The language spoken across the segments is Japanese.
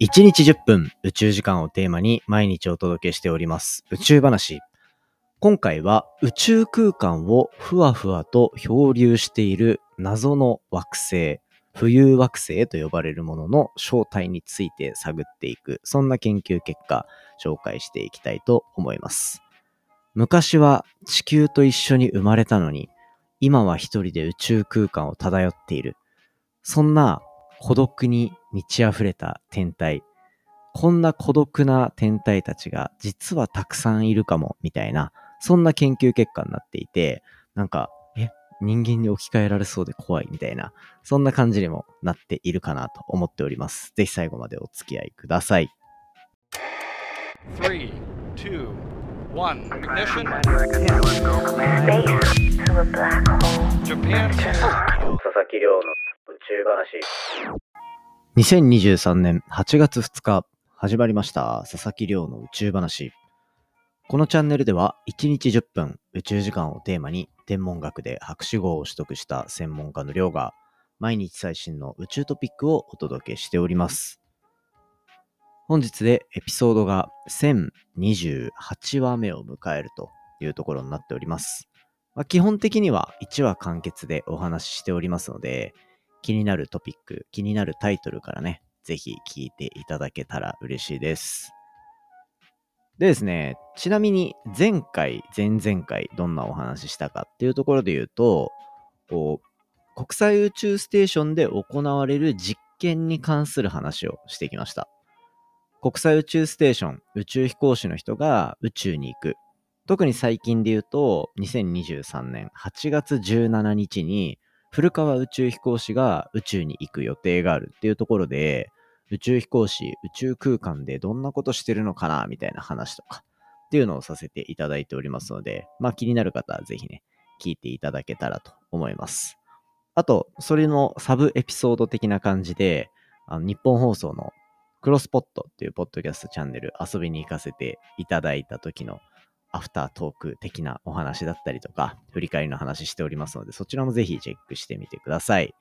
1日10分宇宙時間をテーマに毎日お届けしております宇宙話。今回は宇宙空間をふわふわと漂流している謎の惑星、浮遊惑星と呼ばれるものの正体について探っていく、そんな研究結果紹介していきたいと思います。昔は地球と一緒に生まれたのに、今は一人で宇宙空間を漂っている。そんな孤独に満ち溢れた天体。こんな孤独な天体たちが実はたくさんいるかも、みたいな、そんな研究結果になっていて、なんか、え、人間に置き換えられそうで怖いみたいな、そんな感じにもなっているかなと思っております。ぜひ最後までお付き合いください。3, 2, 1, ignition. Japan. 佐々木亮の宙話。2023年8月2日、始まりました。佐々木亮の宇宙話。このチャンネルでは、1日10分宇宙時間をテーマに、天文学で博士号を取得した専門家の亮が、毎日最新の宇宙トピックをお届けしております。本日でエピソードが1028話目を迎えるというところになっております。まあ、基本的には1話完結でお話ししておりますので、気になるトピック、気になるタイトルからね、ぜひ聞いていただけたら嬉しいです。でですね、ちなみに前回、前々回どんなお話ししたかっていうところで言うと、こう、国際宇宙ステーションで行われる実験に関する話をしてきました。国際宇宙ステーション、宇宙飛行士の人が宇宙に行く。特に最近で言うと、2023年8月17日に古川宇宙飛行士が宇宙に行く予定があるっていうところで、宇宙飛行士、宇宙空間でどんなことしてるのかな、みたいな話とか、っていうのをさせていただいておりますので、まあ気になる方はぜひね、聞いていただけたらと思います。あと、それのサブエピソード的な感じで、あの日本放送のクロスポットっていうポッドキャストチャンネル遊びに行かせていただいた時のアフタートーク的なお話だったりとか、振り返りの話しておりますので、そちらもぜひチェックしてみてください。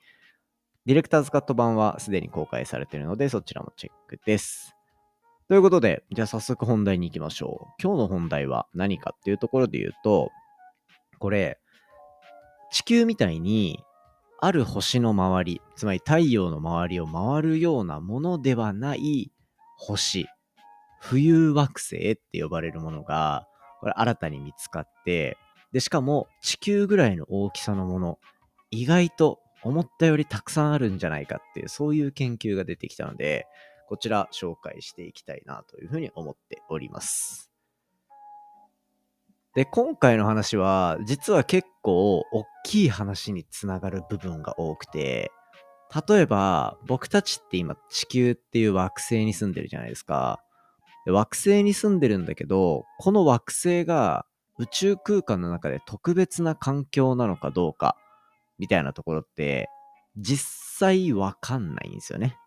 ディレクターズカット版はすでに公開されているので、そちらもチェックです。ということで、じゃあ早速本題に行きましょう。今日の本題は何かっていうところで言うと、これ、地球みたいに、ある星の周り、つまり太陽の周りを回るようなものではない星、浮遊惑星って呼ばれるものが、これ新たに見つかって、で、しかも地球ぐらいの大きさのもの、意外と思ったよりたくさんあるんじゃないかっていう、そういう研究が出てきたので、こちら紹介していきたいなというふうに思っております。で、今回の話は、実は結構大きい話につながる部分が多くて、例えば、僕たちって今地球っていう惑星に住んでるじゃないですか。惑星に住んでるんだけど、この惑星が宇宙空間の中で特別な環境なのかどうか、みたいなところって、実際わかんないんですよね。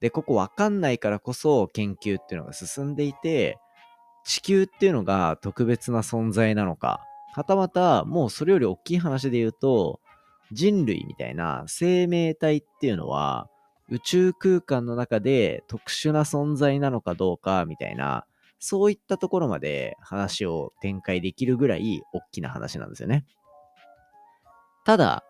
で、ここわかんないからこそ研究っていうのが進んでいて、地球っていうのが特別な存在なのか、はたまたもうそれより大きい話で言うと、人類みたいな生命体っていうのは、宇宙空間の中で特殊な存在なのかどうかみたいな、そういったところまで話を展開できるぐらい大きな話なんですよね。ただ、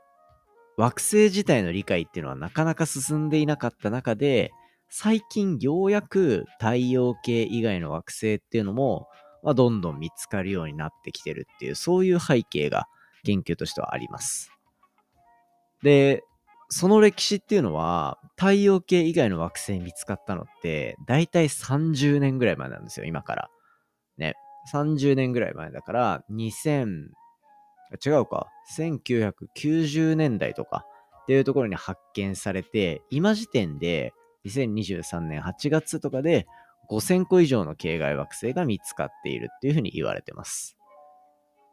惑星自体の理解っていうのはなかなか進んでいなかった中で、最近ようやく太陽系以外の惑星っていうのも、まあ、どんどん見つかるようになってきてるっていう、そういう背景が研究としてはあります。で、その歴史っていうのは、太陽系以外の惑星見つかったのって、だいたい30年ぐらい前なんですよ、今から。ね。30年ぐらい前だから、2000、違うか、1990年代とかっていうところに発見されて、今時点で2023年8月とかで5000個以上の系外惑星が見つかっているっていうふうに言われてます。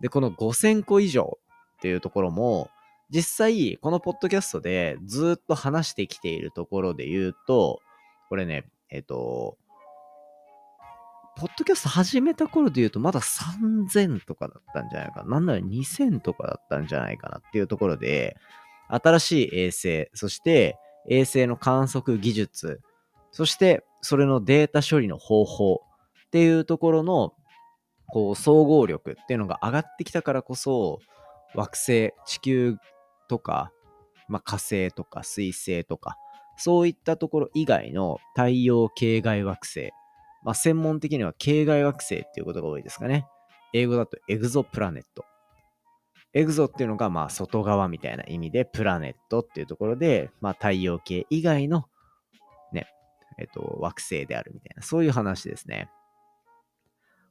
で、この5000個以上っていうところも、実際、このポッドキャストでずっと話してきているところで言うと、これね、えっ、と、ポッドキャスト始めた頃で言うと、まだ3000とかだったんじゃないかな。なんなら2000とかだったんじゃないかなっていうところで、新しい衛星、そして衛星の観測技術そしてそれのデータ処理の方法っていうところのこう総合力っていうのが上がってきたからこそ惑星地球とか、まあ、火星とか水星とかそういったところ以外の太陽系外惑星、まあ、専門的には系外惑星っていうことが多いですかね英語だとエグゾプラネットエグゾっていうのがまあ外側みたいな意味でプラネットっていうところで、まあ、太陽系以外のね、えっと、惑星であるみたいな、そういう話ですね。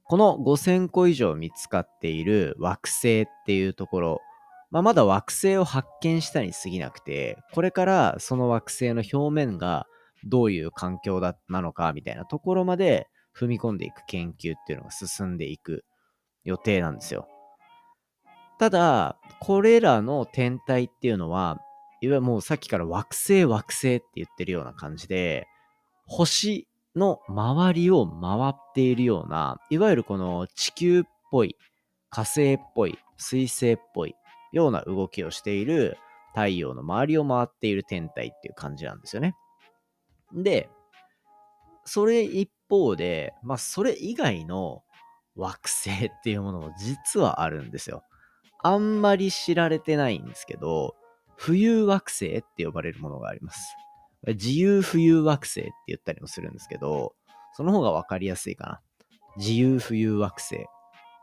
この5000個以上見つかっている惑星っていうところ、まあ、まだ惑星を発見したに過ぎなくて、これからその惑星の表面がどういう環境だなのかみたいなところまで踏み込んでいく研究っていうのが進んでいく予定なんですよ。ただ、これらの天体っていうのは、いわゆるもうさっきから惑星惑星って言ってるような感じで、星の周りを回っているような、いわゆるこの地球っぽい、火星っぽい、水星っぽいような動きをしている太陽の周りを回っている天体っていう感じなんですよね。で、それ一方で、まあそれ以外の惑星っていうものも実はあるんですよ。あんまり知られてないんですけど、浮遊惑星って呼ばれるものがあります。自由浮遊惑星って言ったりもするんですけど、その方がわかりやすいかな。自由浮遊惑星。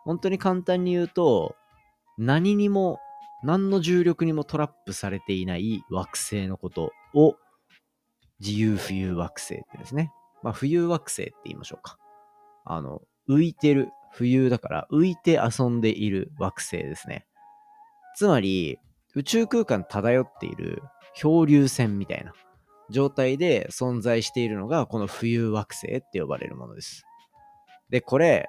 本当に簡単に言うと、何にも、何の重力にもトラップされていない惑星のことを自由浮遊惑星ってですね。まあ、浮遊惑星って言いましょうか。あの、浮いてる、浮遊だから浮いて遊んでいる惑星ですね。つまり、宇宙空間漂っている漂流船みたいな状態で存在しているのがこの浮遊惑星って呼ばれるものです。で、これ、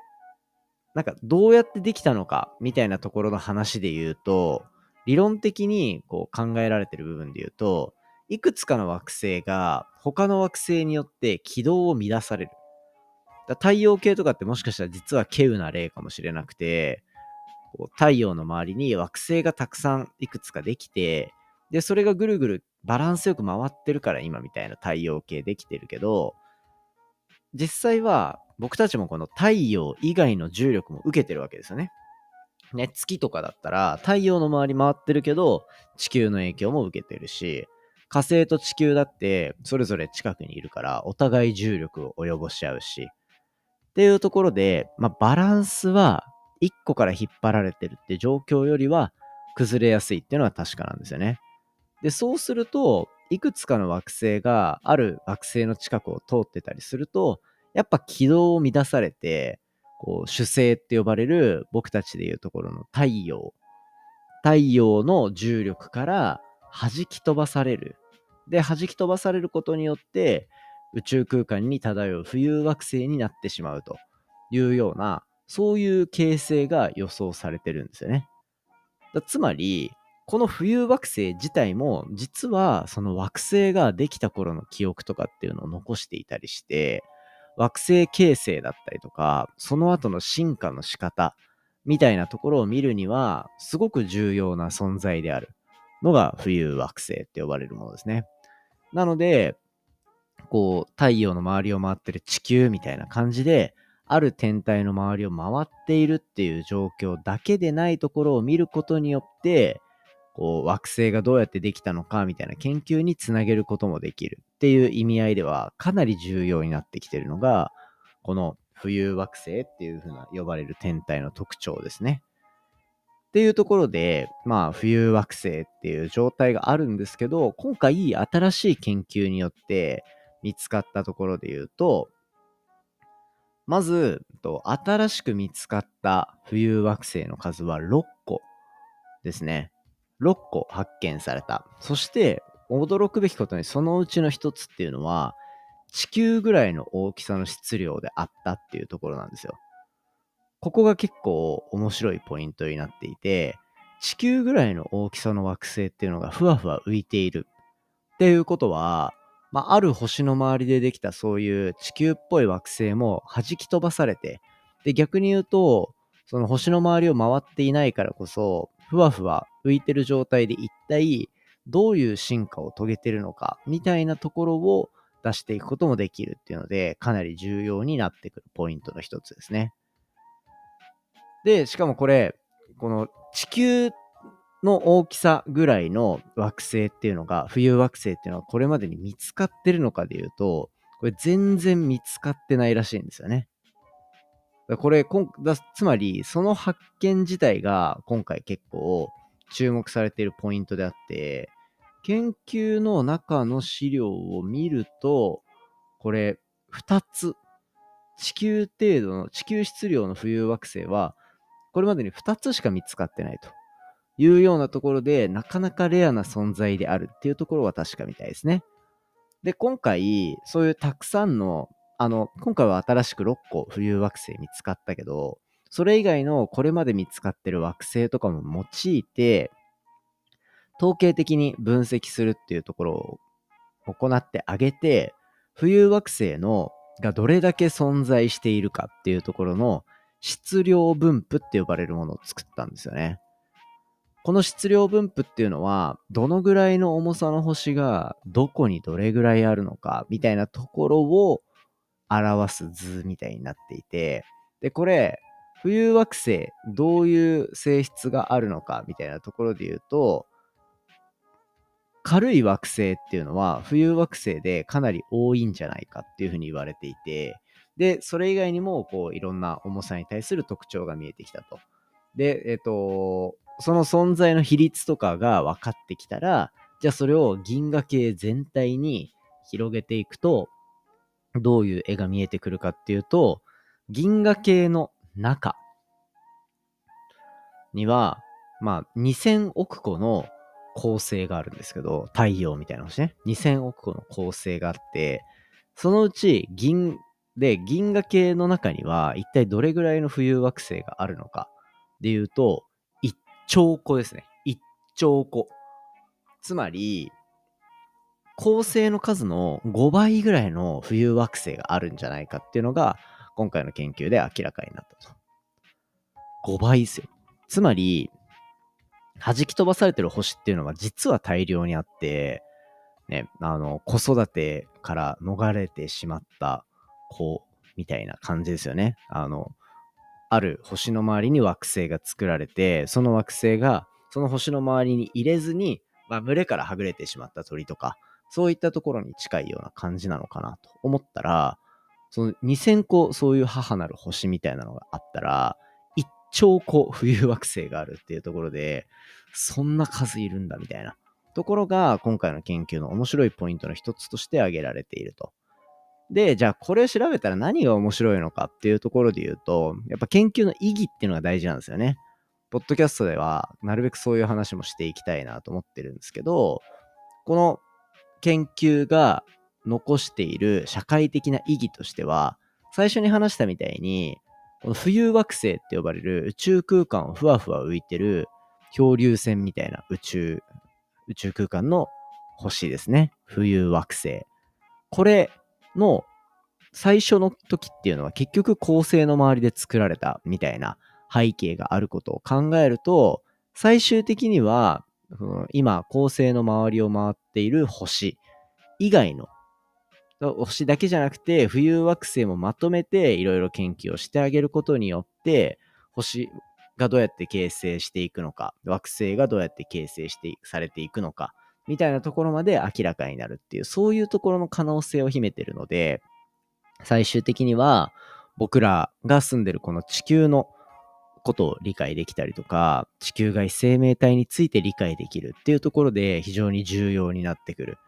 なんかどうやってできたのかみたいなところの話で言うと、理論的にこう考えられてる部分で言うと、いくつかの惑星が他の惑星によって軌道を乱される。太陽系とかってもしかしたら実は稀有な例かもしれなくて、こう太陽の周りに惑星がたくさんいくつかできて、で、それがぐるぐるバランスよく回ってるから今みたいな太陽系できてるけど、実際は僕たちもこの太陽以外の重力も受けてるわけですよね。ね、月とかだったら太陽の周り回ってるけど地球の影響も受けてるし、火星と地球だってそれぞれ近くにいるからお互い重力を及ぼし合うし。っていうところで、まあ、バランスは1個から引っ張られてるって状況よりは崩れやすいっていうのは確かなんですよね。で、そうすると、いくつかの惑星がある惑星の近くを通ってたりすると、やっぱ軌道を乱されて、こう主星って呼ばれる僕たちでいうところの太陽。太陽の重力から弾き飛ばされる。で、弾き飛ばされることによって宇宙空間に漂う浮遊惑星になってしまうというような、そういう形成が予想されてるんですよね。だつまり、この浮遊惑星自体も実はその惑星ができた頃の記憶とかっていうのを残していたりして惑星形成だったりとかその後の進化の仕方みたいなところを見るにはすごく重要な存在であるのが浮遊惑星って呼ばれるものですね。なのでこう太陽の周りを回ってる地球みたいな感じである天体の周りを回っているっていう状況だけでないところを見ることによってこう惑星がどうやってできたのかみたいな研究につなげることもできるっていう意味合いではかなり重要になってきてるのがこの浮遊惑星っていう風な呼ばれる天体の特徴ですね。っていうところで、まあ、浮遊惑星っていう状態があるんですけど、今回新しい研究によって見つかったところで言うと、まず、新しく見つかった浮遊惑星の数は6個ですね。6個発見された。そして、驚くべきことにそのうちの1つっていうのは、地球ぐらいの大きさの質量であったっていうところなんですよ。ここが結構面白いポイントになっていて、地球ぐらいの大きさの惑星っていうのがふわふわ浮いているっていうことは、まあ、ある星の周りでできたそういう地球っぽい惑星も弾き飛ばされて、で、逆に言うと、その星の周りを回っていないからこそ、ふわふわ浮いてる状態で一体どういう進化を遂げてるのかみたいなところを出していくこともできるっていうので、かなり重要になってくるポイントの一つですね。で、しかもこれ、この地球の大きさぐらいの惑星っていうのが、浮遊惑星っていうのはこれまでに見つかってるのかでいうと、これ全然見つかってないらしいんですよね。これだ、つまり、その発見自体が今回結構注目されているポイントであって、研究の中の資料を見ると、これ、2つ、地球程度の、地球質量の浮遊惑星は、これまでに2つしか見つかってないというようなところで、なかなかレアな存在であるっていうところは確かみたいですね。で、今回、そういうたくさんの、あの、今回は新しく6個浮遊惑星見つかったけど、それ以外のこれまで見つかってる惑星とかも用いて、統計的に分析するっていうところを行ってあげて、浮遊惑星のがどれだけ存在しているかっていうところの質量分布って呼ばれるものを作ったんですよね。この質量分布っていうのは、どのぐらいの重さの星がどこにどれぐらいあるのかみたいなところを表す図みたいになっていて、で、これ、浮遊惑星、どういう性質があるのかみたいなところで言うと、軽い惑星っていうのは浮遊惑星でかなり多いんじゃないかっていうふうに言われていて、で、それ以外にも、こう、いろんな重さに対する特徴が見えてきたと。で、えっ、と、その存在の比率とかが分かってきたら、じゃあそれを銀河系全体に広げていくと、どういう絵が見えてくるかっていうと、銀河系の中には、まあ、2000億個の構成があるんですけど、太陽みたいな星ね。2000億個の構成があって、そのうち銀、で、銀河系の中には一体どれぐらいの浮遊惑星があるのかで言うと、1兆個ですね。1兆個。つまり、恒星の数の5倍ぐらいの浮遊惑星があるんじゃないかっていうのが、今回の研究で明らかになったと。5倍ですよ。つまり、弾き飛ばされてる星っていうのが実は大量にあって、ね、あの、子育てから逃れてしまった子みたいな感じですよね。あの、ある星の周りに惑星が作られて、その惑星がその星の周りに入れずに、まあ、群れからはぐれてしまった鳥とか、そういったところに近いような感じなのかなと思ったら、その2000個そういう母なる星みたいなのがあったら、兆個浮遊惑星があるっていうところで、そんな数いるんだみたいなところが今回の研究の面白いポイントの一つとして挙げられていると。で、じゃあこれを調べたら何が面白いのかっていうところで言うと、やっぱ研究の意義っていうのが大事なんですよね。ポッドキャストではなるべくそういう話もしていきたいなと思ってるんですけど、この研究が残している社会的な意義としては、最初に話したみたいに、この浮遊惑星って呼ばれる宇宙空間をふわふわ浮いてる漂流船みたいな宇宙、宇宙空間の星ですね。浮遊惑星。これの最初の時っていうのは結局恒星の周りで作られたみたいな背景があることを考えると、最終的には、今、恒星の周りを回っている星以外の星だけじゃなくて、浮遊惑星もまとめていろいろ研究をしてあげることによって、星がどうやって形成していくのか、惑星がどうやって形成してされていくのか、みたいなところまで明らかになるっていう、そういうところの可能性を秘めてるので、最終的には僕らが住んでるこの地球のことを理解できたりとか、地球外生命体について理解できるっていうところで非常に重要になってくる。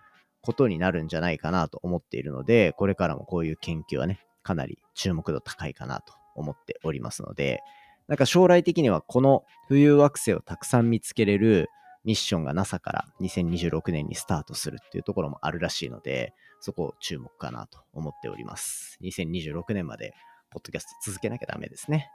ことになるんじゃないかなと思っているので、これからもこういう研究はね、かなり注目度高いかなと思っておりますので、なんか将来的にはこの浮遊惑星をたくさん見つけれるミッションが NASA から2026年にスタートするっていうところもあるらしいので、そこを注目かなと思っております。2026年までポッドキャスト続けなきゃダメですね。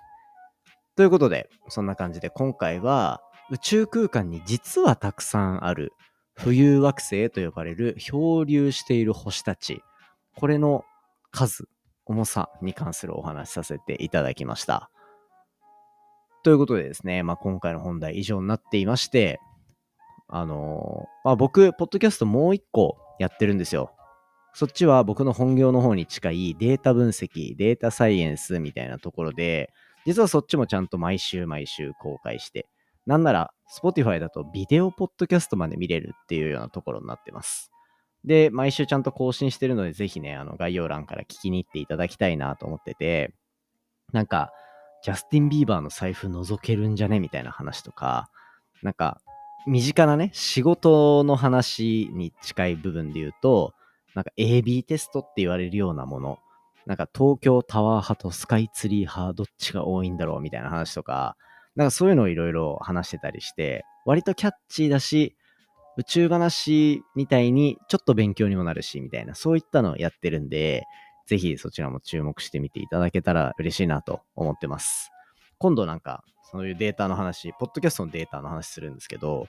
ということで、そんな感じで今回は宇宙空間に実はたくさんある浮遊惑星と呼ばれる漂流している星たち、これの数、重さに関するお話しさせていただきました。ということでですね、まあ、今回の本題以上になっていまして、あのー、まあ、僕、ポッドキャストもう一個やってるんですよ。そっちは僕の本業の方に近いデータ分析、データサイエンスみたいなところで、実はそっちもちゃんと毎週毎週公開して、なんなら Spotify だとビデオポッドキャストまで見れるっていうようなところになってます。で、毎週ちゃんと更新してるので、ぜひね、あの概要欄から聞きに行っていただきたいなと思ってて、なんか、ジャスティン・ビーバーの財布覗けるんじゃねみたいな話とか、なんか、身近なね、仕事の話に近い部分で言うと、なんか AB テストって言われるようなもの、なんか東京タワー派とスカイツリー派、どっちが多いんだろうみたいな話とか、なんかそういうのをいろいろ話してたりして、割とキャッチーだし、宇宙話みたいにちょっと勉強にもなるし、みたいな、そういったのをやってるんで、ぜひそちらも注目してみていただけたら嬉しいなと思ってます。今度なんか、そういうデータの話、ポッドキャストのデータの話するんですけど、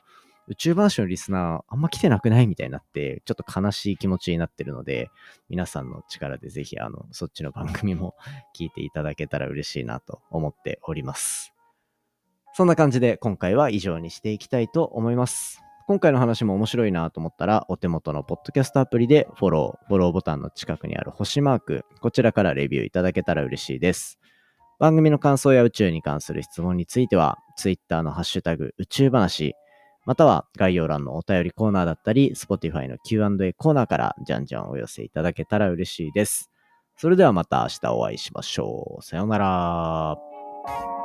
宇宙話のリスナーあんま来てなくないみたいになって、ちょっと悲しい気持ちになってるので、皆さんの力でぜひ、あの、そっちの番組も聞いていただけたら嬉しいなと思っております。そんな感じで今回は以上にしていきたいと思います。今回の話も面白いなと思ったら、お手元のポッドキャストアプリでフォロー、フォローボタンの近くにある星マーク、こちらからレビューいただけたら嬉しいです。番組の感想や宇宙に関する質問については、Twitter のハッシュタグ宇宙話、または概要欄のお便りコーナーだったり、Spotify の Q&A コーナーからじゃんじゃんお寄せいただけたら嬉しいです。それではまた明日お会いしましょう。さようなら。